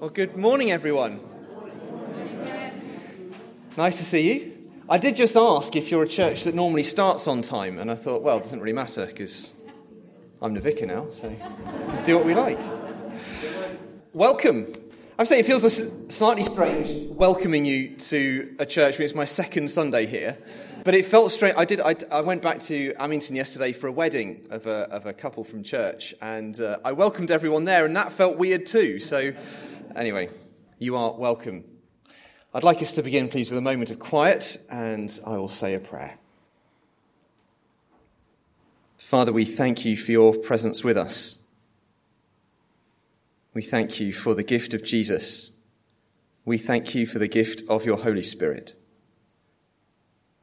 Well, good morning, everyone. Nice to see you. I did just ask if you're a church that normally starts on time, and I thought, well, it doesn't really matter because I'm the vicar now, so do what we like. Welcome. I would say it feels slightly strange welcoming you to a church it's my second Sunday here. But it felt strange. I did. I, I, went back to Amington yesterday for a wedding of a, of a couple from church, and uh, I welcomed everyone there, and that felt weird too. So, anyway, you are welcome. I'd like us to begin, please, with a moment of quiet, and I will say a prayer. Father, we thank you for your presence with us. We thank you for the gift of Jesus. We thank you for the gift of your Holy Spirit.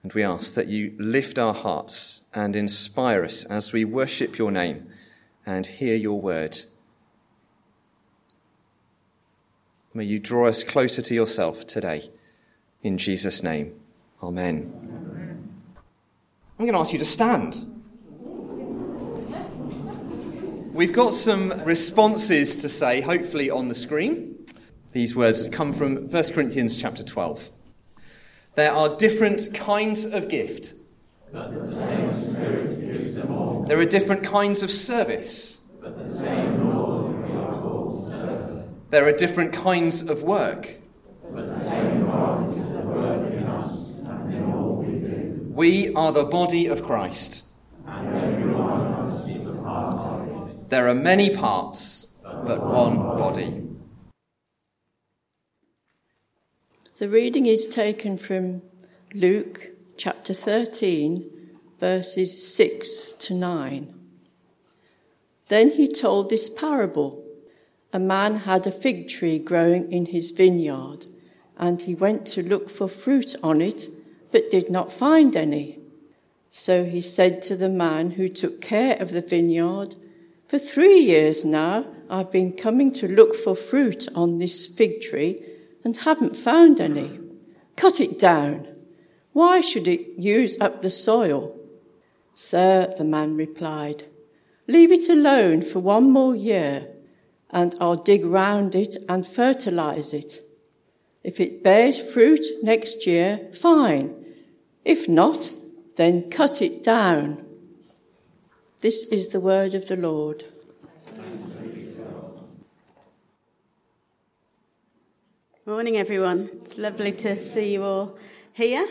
And we ask that you lift our hearts and inspire us as we worship your name and hear your word. May you draw us closer to yourself today. In Jesus' name, amen. I'm going to ask you to stand. We've got some responses to say, hopefully on the screen. These words come from 1 Corinthians chapter 12. There are different kinds of gift. But the same Spirit gives them all. There are different kinds of service. But the same Lord we are called serve. There are different kinds of work. We are the body of Christ. There are many parts, but one body. The reading is taken from Luke chapter 13, verses 6 to 9. Then he told this parable A man had a fig tree growing in his vineyard, and he went to look for fruit on it, but did not find any. So he said to the man who took care of the vineyard, For three years now I've been coming to look for fruit on this fig tree and haven't found any. Cut it down. Why should it use up the soil? Sir, the man replied, leave it alone for one more year, and I'll dig round it and fertilize it. If it bears fruit next year, fine. If not, then cut it down. This is the word of the Lord. Morning, everyone. It's lovely to see you all here.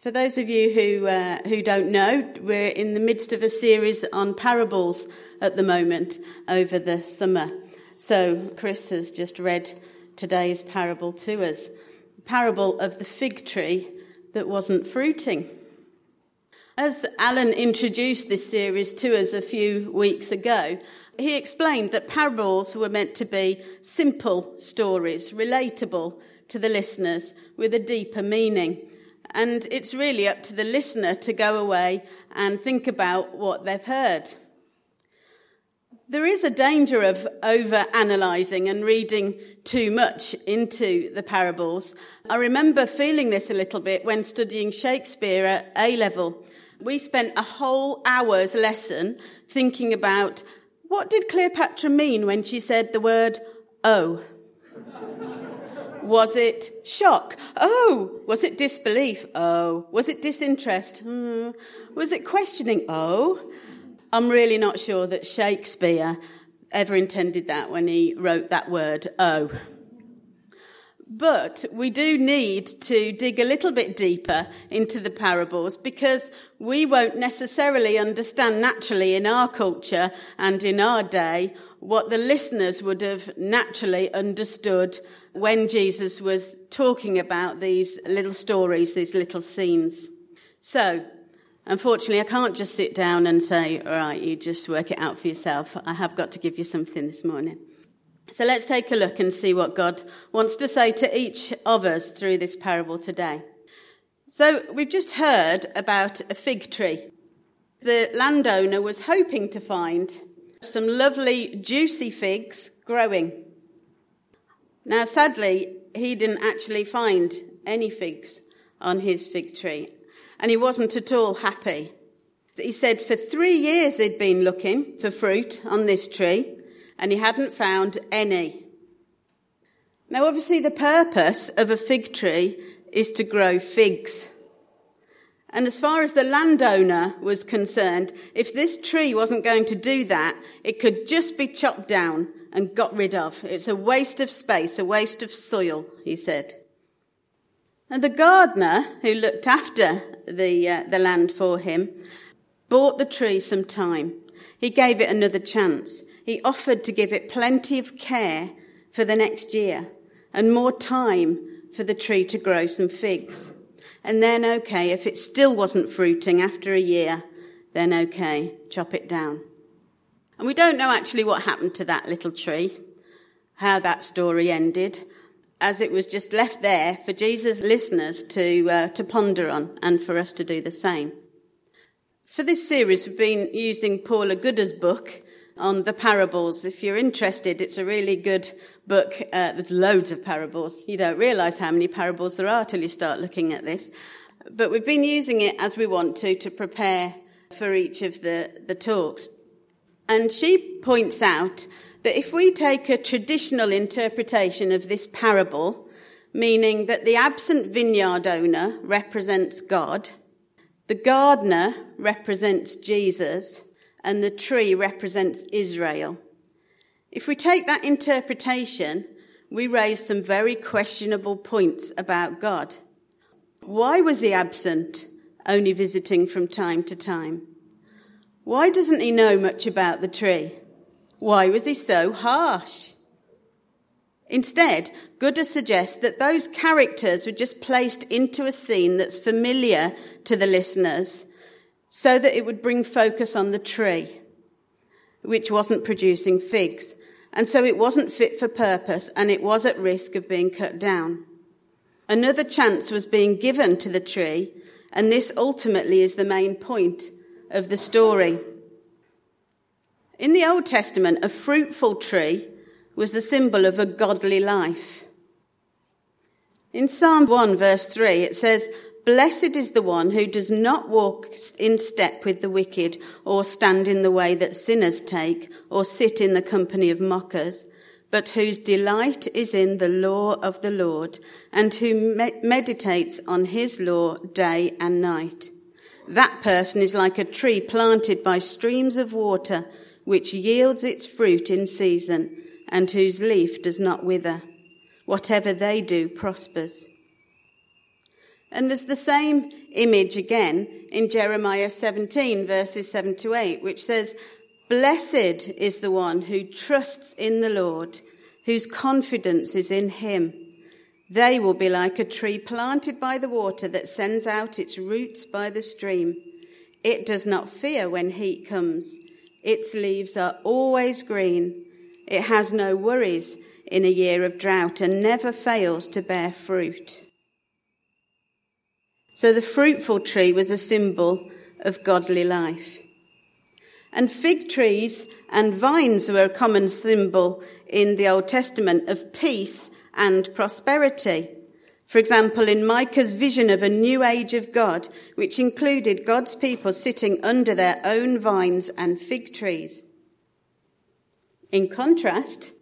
For those of you who uh, who don't know, we're in the midst of a series on parables at the moment over the summer. So Chris has just read today's parable to us, parable of the fig tree that wasn't fruiting. As Alan introduced this series to us a few weeks ago, he explained that parables were meant to be simple stories, relatable to the listeners with a deeper meaning. And it's really up to the listener to go away and think about what they've heard. There is a danger of over analysing and reading too much into the parables. I remember feeling this a little bit when studying Shakespeare at A level. We spent a whole hour's lesson thinking about what did Cleopatra mean when she said the word oh? Was it shock? Oh. Was it disbelief? Oh. Was it disinterest? Hmm. Was it questioning? Oh. I'm really not sure that Shakespeare ever intended that when he wrote that word oh. But we do need to dig a little bit deeper into the parables because we won't necessarily understand naturally in our culture and in our day what the listeners would have naturally understood when Jesus was talking about these little stories, these little scenes. So, unfortunately, I can't just sit down and say, all right, you just work it out for yourself. I have got to give you something this morning. So let's take a look and see what God wants to say to each of us through this parable today. So we've just heard about a fig tree. The landowner was hoping to find some lovely juicy figs growing. Now sadly, he didn't actually find any figs on his fig tree and he wasn't at all happy. He said for three years he'd been looking for fruit on this tree and he hadn't found any. Now, obviously, the purpose of a fig tree is to grow figs. And as far as the landowner was concerned, if this tree wasn't going to do that, it could just be chopped down and got rid of. It's a waste of space, a waste of soil, he said. And the gardener who looked after the, uh, the land for him bought the tree some time. He gave it another chance. He offered to give it plenty of care for the next year and more time for the tree to grow some figs. And then, okay, if it still wasn't fruiting after a year, then okay, chop it down. And we don't know actually what happened to that little tree, how that story ended, as it was just left there for Jesus' listeners to, uh, to ponder on and for us to do the same. For this series, we've been using Paula Gooder's book on the parables. If you're interested, it's a really good book. Uh, there's loads of parables. You don't realize how many parables there are till you start looking at this. But we've been using it as we want to to prepare for each of the, the talks. And she points out that if we take a traditional interpretation of this parable, meaning that the absent vineyard owner represents God, the gardener represents Jesus, and the tree represents Israel. If we take that interpretation, we raise some very questionable points about God. Why was he absent, only visiting from time to time? Why doesn't he know much about the tree? Why was he so harsh? Instead, Gooder suggests that those characters were just placed into a scene that's familiar to the listeners so that it would bring focus on the tree, which wasn't producing figs. And so it wasn't fit for purpose and it was at risk of being cut down. Another chance was being given to the tree, and this ultimately is the main point of the story. In the Old Testament, a fruitful tree was the symbol of a godly life. In Psalm 1 verse 3, it says, Blessed is the one who does not walk in step with the wicked, or stand in the way that sinners take, or sit in the company of mockers, but whose delight is in the law of the Lord, and who me- meditates on his law day and night. That person is like a tree planted by streams of water, which yields its fruit in season, and whose leaf does not wither. Whatever they do prospers. And there's the same image again in Jeremiah 17, verses 7 to 8, which says, Blessed is the one who trusts in the Lord, whose confidence is in him. They will be like a tree planted by the water that sends out its roots by the stream. It does not fear when heat comes. Its leaves are always green. It has no worries in a year of drought and never fails to bear fruit. So the fruitful tree was a symbol of godly life. And fig trees and vines were a common symbol in the Old Testament of peace and prosperity. For example, in Micah's vision of a new age of God, which included God's people sitting under their own vines and fig trees. In contrast,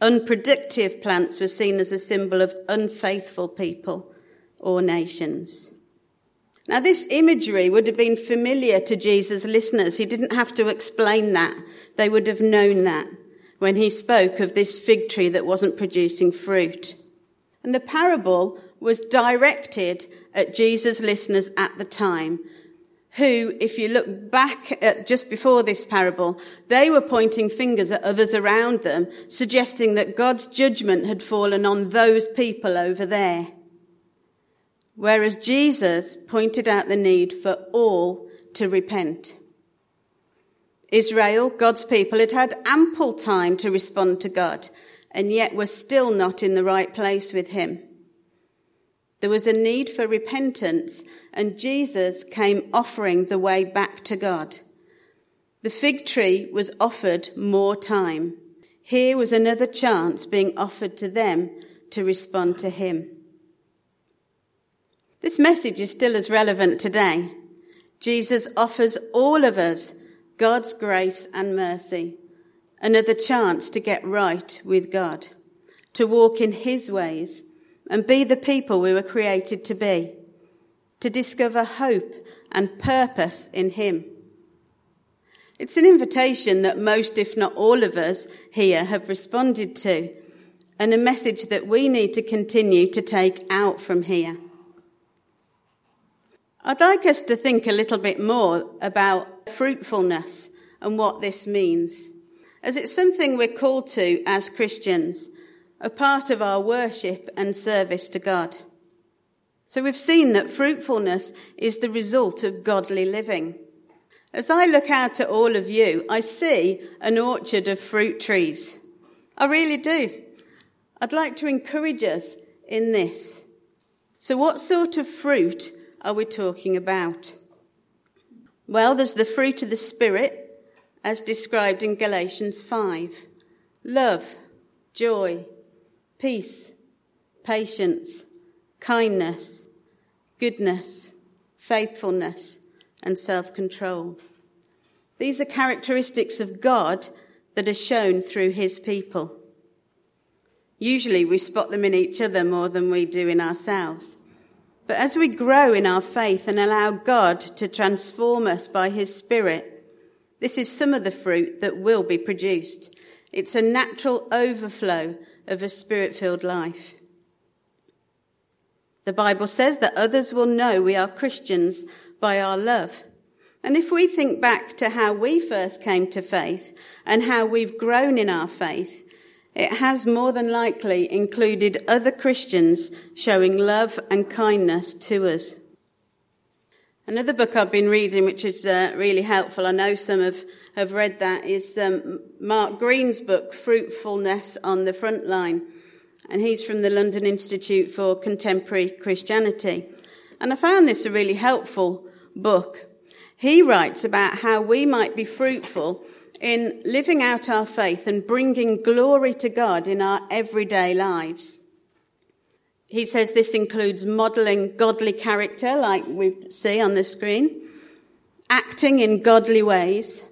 unproductive plants were seen as a symbol of unfaithful people or nations. Now, this imagery would have been familiar to Jesus' listeners. He didn't have to explain that. They would have known that when he spoke of this fig tree that wasn't producing fruit. And the parable was directed at Jesus' listeners at the time, who, if you look back at just before this parable, they were pointing fingers at others around them, suggesting that God's judgment had fallen on those people over there. Whereas Jesus pointed out the need for all to repent. Israel, God's people, had had ample time to respond to God, and yet were still not in the right place with Him. There was a need for repentance, and Jesus came offering the way back to God. The fig tree was offered more time. Here was another chance being offered to them to respond to Him. This message is still as relevant today. Jesus offers all of us God's grace and mercy, another chance to get right with God, to walk in His ways and be the people we were created to be, to discover hope and purpose in Him. It's an invitation that most, if not all of us here have responded to, and a message that we need to continue to take out from here. I'd like us to think a little bit more about fruitfulness and what this means, as it's something we're called to as Christians, a part of our worship and service to God. So we've seen that fruitfulness is the result of godly living. As I look out at all of you, I see an orchard of fruit trees. I really do. I'd like to encourage us in this. So, what sort of fruit are we talking about? Well, there's the fruit of the Spirit, as described in Galatians 5 love, joy, peace, patience, kindness, goodness, faithfulness and self control. These are characteristics of God that are shown through his people. Usually we spot them in each other more than we do in ourselves. But as we grow in our faith and allow God to transform us by his Spirit, this is some of the fruit that will be produced. It's a natural overflow of a spirit filled life. The Bible says that others will know we are Christians by our love. And if we think back to how we first came to faith and how we've grown in our faith, it has more than likely included other Christians showing love and kindness to us. Another book I've been reading, which is uh, really helpful, I know some have, have read that, is um, Mark Greene's book, Fruitfulness on the Front Line. And he's from the London Institute for Contemporary Christianity. And I found this a really helpful book. He writes about how we might be fruitful in living out our faith and bringing glory to God in our everyday lives. He says this includes modeling godly character, like we see on the screen, acting in godly ways,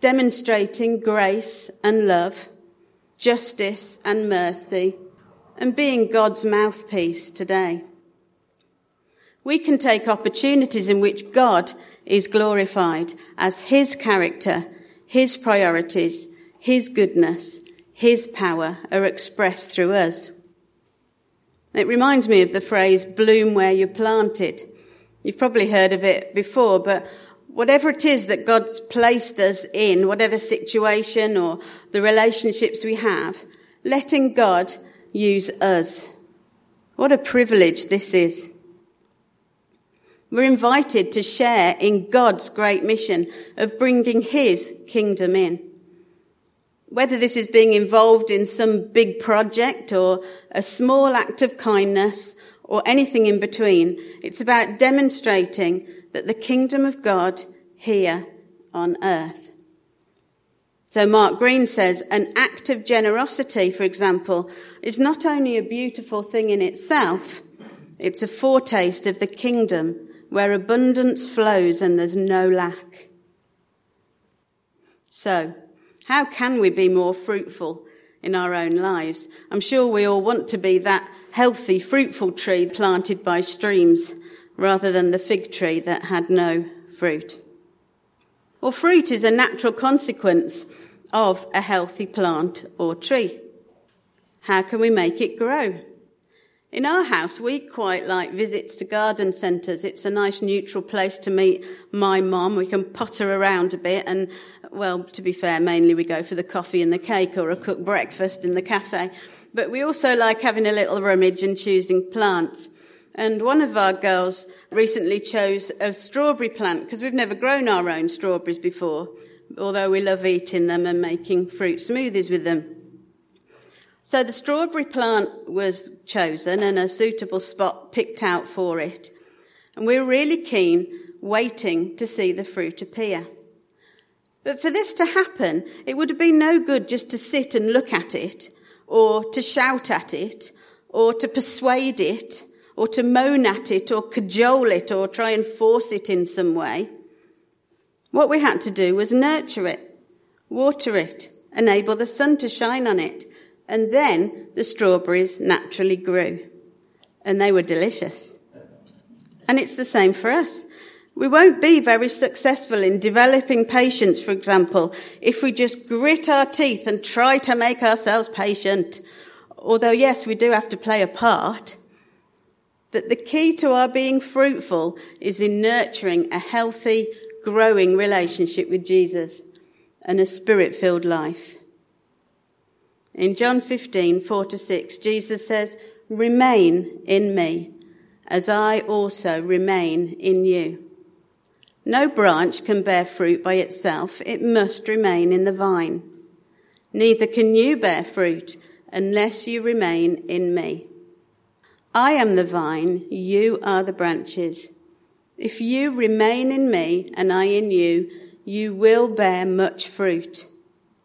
demonstrating grace and love, justice and mercy, and being God's mouthpiece today we can take opportunities in which God is glorified as His character, His priorities, His goodness, His power are expressed through us. It reminds me of the phrase, bloom where you're planted. You've probably heard of it before, but whatever it is that God's placed us in, whatever situation or the relationships we have, letting God use us. What a privilege this is. We're invited to share in God's great mission of bringing His kingdom in. Whether this is being involved in some big project or a small act of kindness or anything in between, it's about demonstrating that the kingdom of God here on earth. So Mark Greene says an act of generosity, for example, is not only a beautiful thing in itself, it's a foretaste of the kingdom where abundance flows and there's no lack. So, how can we be more fruitful in our own lives? I'm sure we all want to be that healthy, fruitful tree planted by streams rather than the fig tree that had no fruit. Well, fruit is a natural consequence of a healthy plant or tree. How can we make it grow? In our house, we quite like visits to garden centres. It's a nice neutral place to meet my mum. We can potter around a bit and, well, to be fair, mainly we go for the coffee and the cake or a cooked breakfast in the cafe. But we also like having a little rummage and choosing plants. And one of our girls recently chose a strawberry plant because we've never grown our own strawberries before, although we love eating them and making fruit smoothies with them. So the strawberry plant was chosen and a suitable spot picked out for it. And we were really keen, waiting to see the fruit appear. But for this to happen, it would have been no good just to sit and look at it, or to shout at it, or to persuade it, or to moan at it, or cajole it, or try and force it in some way. What we had to do was nurture it, water it, enable the sun to shine on it, And then the strawberries naturally grew. And they were delicious. And it's the same for us. We won't be very successful in developing patience, for example, if we just grit our teeth and try to make ourselves patient. Although, yes, we do have to play a part. But the key to our being fruitful is in nurturing a healthy, growing relationship with Jesus and a spirit filled life. In John 15, 4 to 6, Jesus says, Remain in me, as I also remain in you. No branch can bear fruit by itself, it must remain in the vine. Neither can you bear fruit unless you remain in me. I am the vine, you are the branches. If you remain in me and I in you, you will bear much fruit.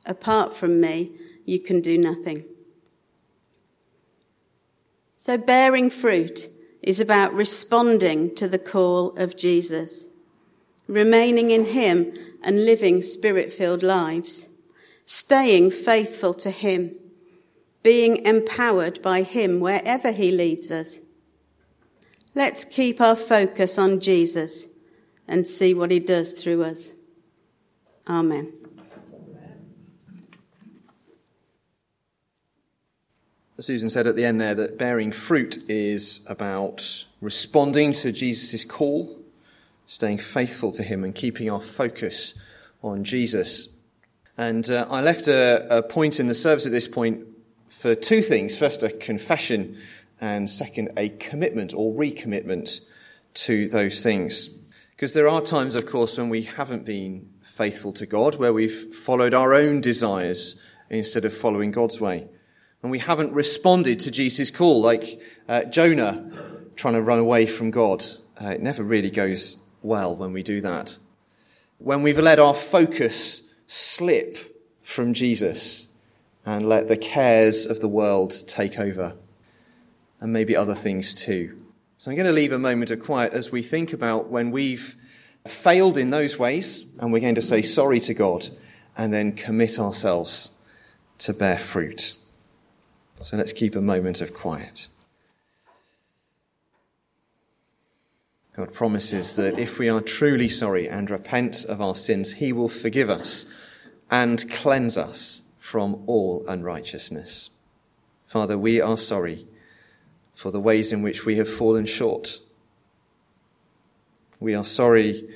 Apart from me, you can do nothing. So bearing fruit is about responding to the call of Jesus remaining in Him and living spirit filled lives, staying faithful to Him, being empowered by Him wherever He leads us. Let's keep our focus on Jesus and see what He does through us. Amen. Susan said at the end there that bearing fruit is about responding to Jesus' call staying faithful to Him and keeping our focus on Jesus. And uh, I left a, a point in the service at this point for two things. First, a confession, and second, a commitment or recommitment to those things. Because there are times, of course, when we haven't been faithful to God, where we've followed our own desires instead of following God's way. And we haven't responded to Jesus' call, like uh, Jonah trying to run away from God. Uh, it never really goes well when we do that. When we've let our focus slip from Jesus and let the cares of the world take over, and maybe other things too. So I'm going to leave a moment of quiet as we think about when we've failed in those ways, and we're going to say sorry to God and then commit ourselves to bear fruit. So let's keep a moment of quiet. God promises that if we are truly sorry and repent of our sins, He will forgive us and cleanse us from all unrighteousness. Father, we are sorry for the ways in which we have fallen short. We are sorry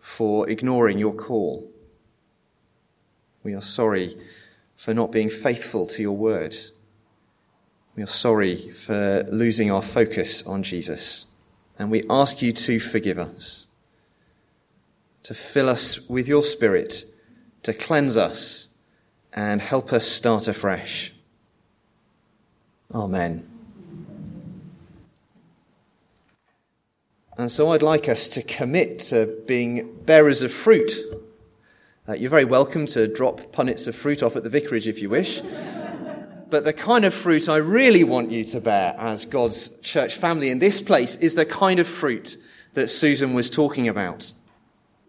for ignoring your call. We are sorry for not being faithful to your word. We are sorry for losing our focus on Jesus. And we ask you to forgive us, to fill us with your Spirit, to cleanse us, and help us start afresh. Amen. And so I'd like us to commit to being bearers of fruit. Uh, you're very welcome to drop punnets of fruit off at the vicarage if you wish. But the kind of fruit I really want you to bear as God's church family in this place is the kind of fruit that Susan was talking about.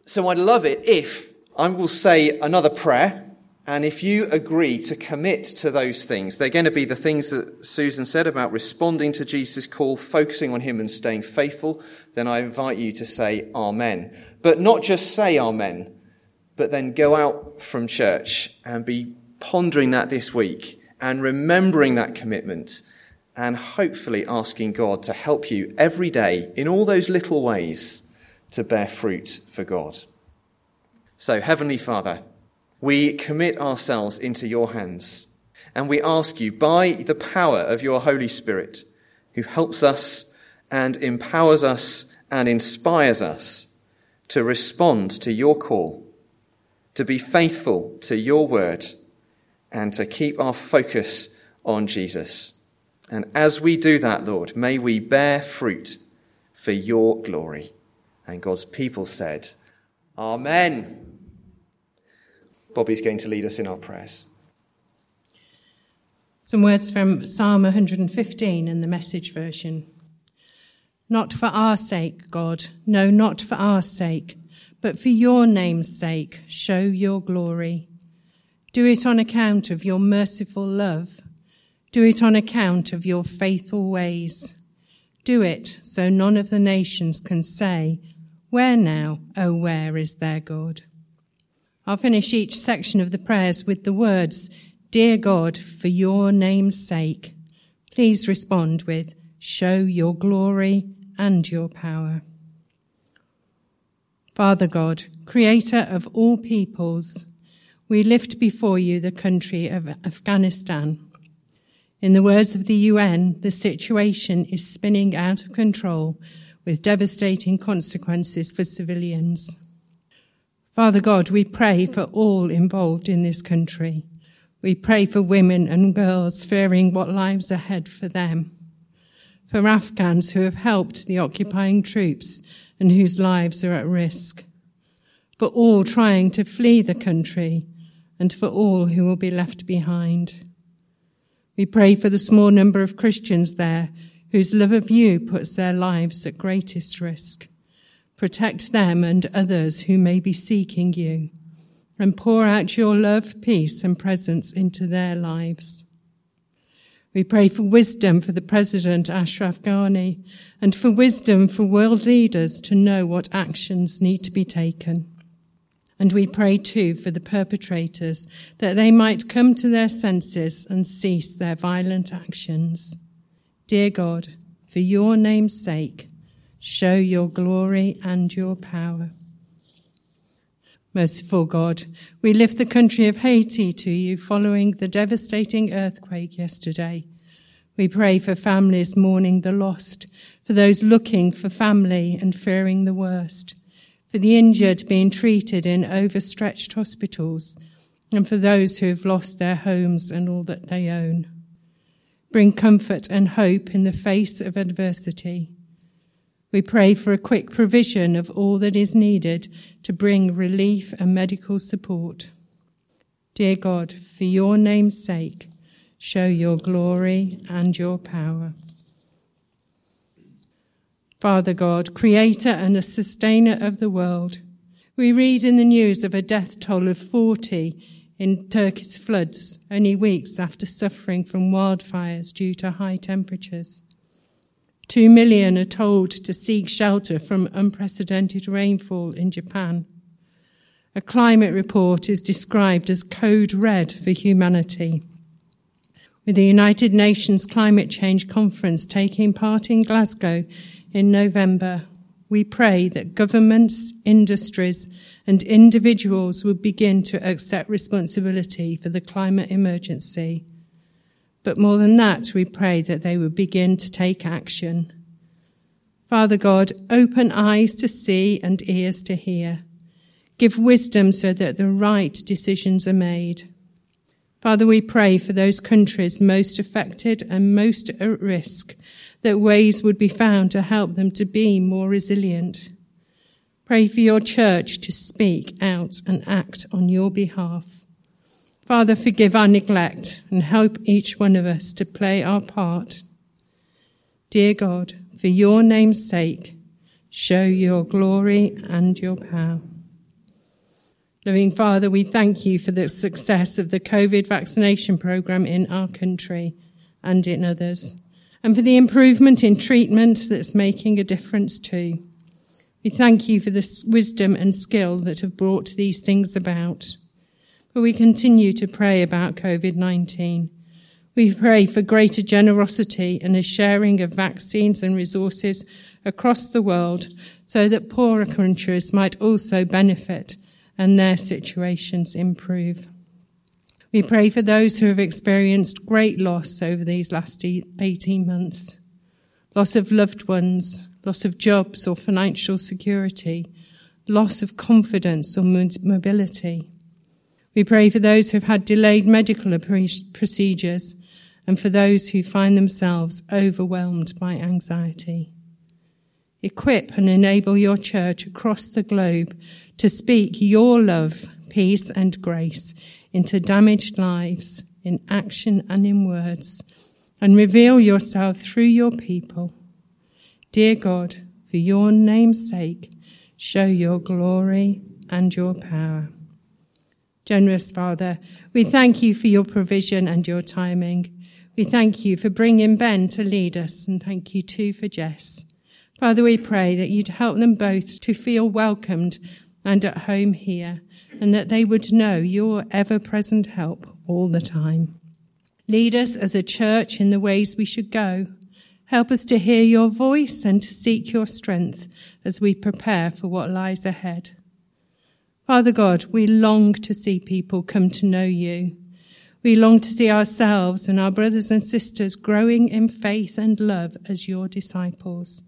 So I'd love it if I will say another prayer. And if you agree to commit to those things, they're going to be the things that Susan said about responding to Jesus' call, focusing on him and staying faithful, then I invite you to say Amen. But not just say Amen, but then go out from church and be pondering that this week and remembering that commitment and hopefully asking God to help you every day in all those little ways to bear fruit for God. So, Heavenly Father, we commit ourselves into your hands and we ask you by the power of your Holy Spirit, who helps us and empowers us and inspires us to respond to your call, to be faithful to your word and to keep our focus on Jesus. And as we do that, Lord, may we bear fruit for your glory. And God's people said, Amen. Bobby's going to lead us in our prayers. Some words from Psalm 115 in the message version. Not for our sake, God, no, not for our sake, but for your name's sake, show your glory. Do it on account of your merciful love. Do it on account of your faithful ways. Do it so none of the nations can say, Where now, oh, where is their God? I'll finish each section of the prayers with the words, Dear God, for your name's sake. Please respond with, Show your glory and your power. Father God, creator of all peoples, we lift before you the country of Afghanistan. In the words of the UN, the situation is spinning out of control with devastating consequences for civilians. Father God, we pray for all involved in this country. We pray for women and girls fearing what lies ahead for them. For Afghans who have helped the occupying troops and whose lives are at risk. For all trying to flee the country and for all who will be left behind. We pray for the small number of Christians there whose love of you puts their lives at greatest risk. Protect them and others who may be seeking you and pour out your love, peace and presence into their lives. We pray for wisdom for the President Ashraf Ghani and for wisdom for world leaders to know what actions need to be taken. And we pray too for the perpetrators that they might come to their senses and cease their violent actions. Dear God, for your name's sake, show your glory and your power. Merciful God, we lift the country of Haiti to you following the devastating earthquake yesterday. We pray for families mourning the lost, for those looking for family and fearing the worst, for the injured being treated in overstretched hospitals, and for those who have lost their homes and all that they own. Bring comfort and hope in the face of adversity. We pray for a quick provision of all that is needed to bring relief and medical support. Dear God, for your name's sake, show your glory and your power. Father God, creator and a sustainer of the world, we read in the news of a death toll of 40 in Turkey's floods only weeks after suffering from wildfires due to high temperatures. Two million are told to seek shelter from unprecedented rainfall in Japan. A climate report is described as code red for humanity. With the United Nations Climate Change Conference taking part in Glasgow in November, we pray that governments, industries, and individuals would begin to accept responsibility for the climate emergency but more than that, we pray that they would begin to take action. Father God, open eyes to see and ears to hear. Give wisdom so that the right decisions are made. Father, we pray for those countries most affected and most at risk, that ways would be found to help them to be more resilient. Pray for your church to speak out and act on your behalf. Father, forgive our neglect and help each one of us to play our part. Dear God, for your name's sake, show your glory and your power. Loving Father, we thank you for the success of the COVID vaccination program in our country and in others, and for the improvement in treatment that's making a difference too. We thank you for the wisdom and skill that have brought these things about. But we continue to pray about COVID 19. We pray for greater generosity and a sharing of vaccines and resources across the world so that poorer countries might also benefit and their situations improve. We pray for those who have experienced great loss over these last 18 months loss of loved ones, loss of jobs or financial security, loss of confidence or mobility. We pray for those who have had delayed medical procedures and for those who find themselves overwhelmed by anxiety. Equip and enable your church across the globe to speak your love, peace, and grace into damaged lives in action and in words, and reveal yourself through your people. Dear God, for your name's sake, show your glory and your power. Generous Father, we thank you for your provision and your timing. We thank you for bringing Ben to lead us, and thank you too for Jess. Father, we pray that you'd help them both to feel welcomed and at home here, and that they would know your ever present help all the time. Lead us as a church in the ways we should go. Help us to hear your voice and to seek your strength as we prepare for what lies ahead. Father God, we long to see people come to know you. We long to see ourselves and our brothers and sisters growing in faith and love as your disciples.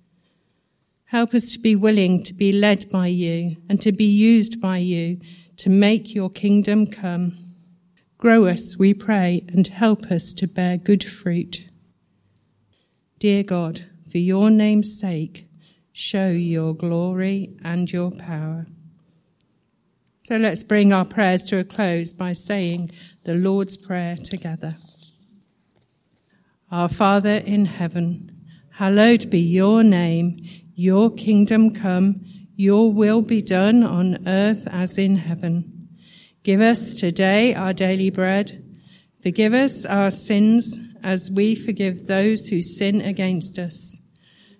Help us to be willing to be led by you and to be used by you to make your kingdom come. Grow us, we pray, and help us to bear good fruit. Dear God, for your name's sake, show your glory and your power. So let's bring our prayers to a close by saying the Lord's Prayer together. Our Father in heaven, hallowed be your name, your kingdom come, your will be done on earth as in heaven. Give us today our daily bread. Forgive us our sins as we forgive those who sin against us.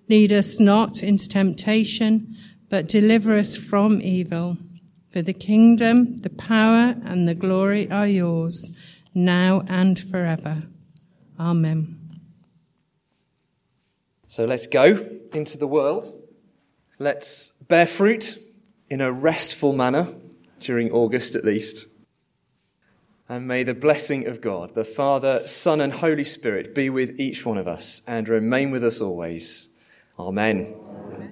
Lead us not into temptation, but deliver us from evil. For the kingdom, the power, and the glory are yours, now and forever. Amen. So let's go into the world. Let's bear fruit in a restful manner during August at least. And may the blessing of God, the Father, Son, and Holy Spirit be with each one of us and remain with us always. Amen.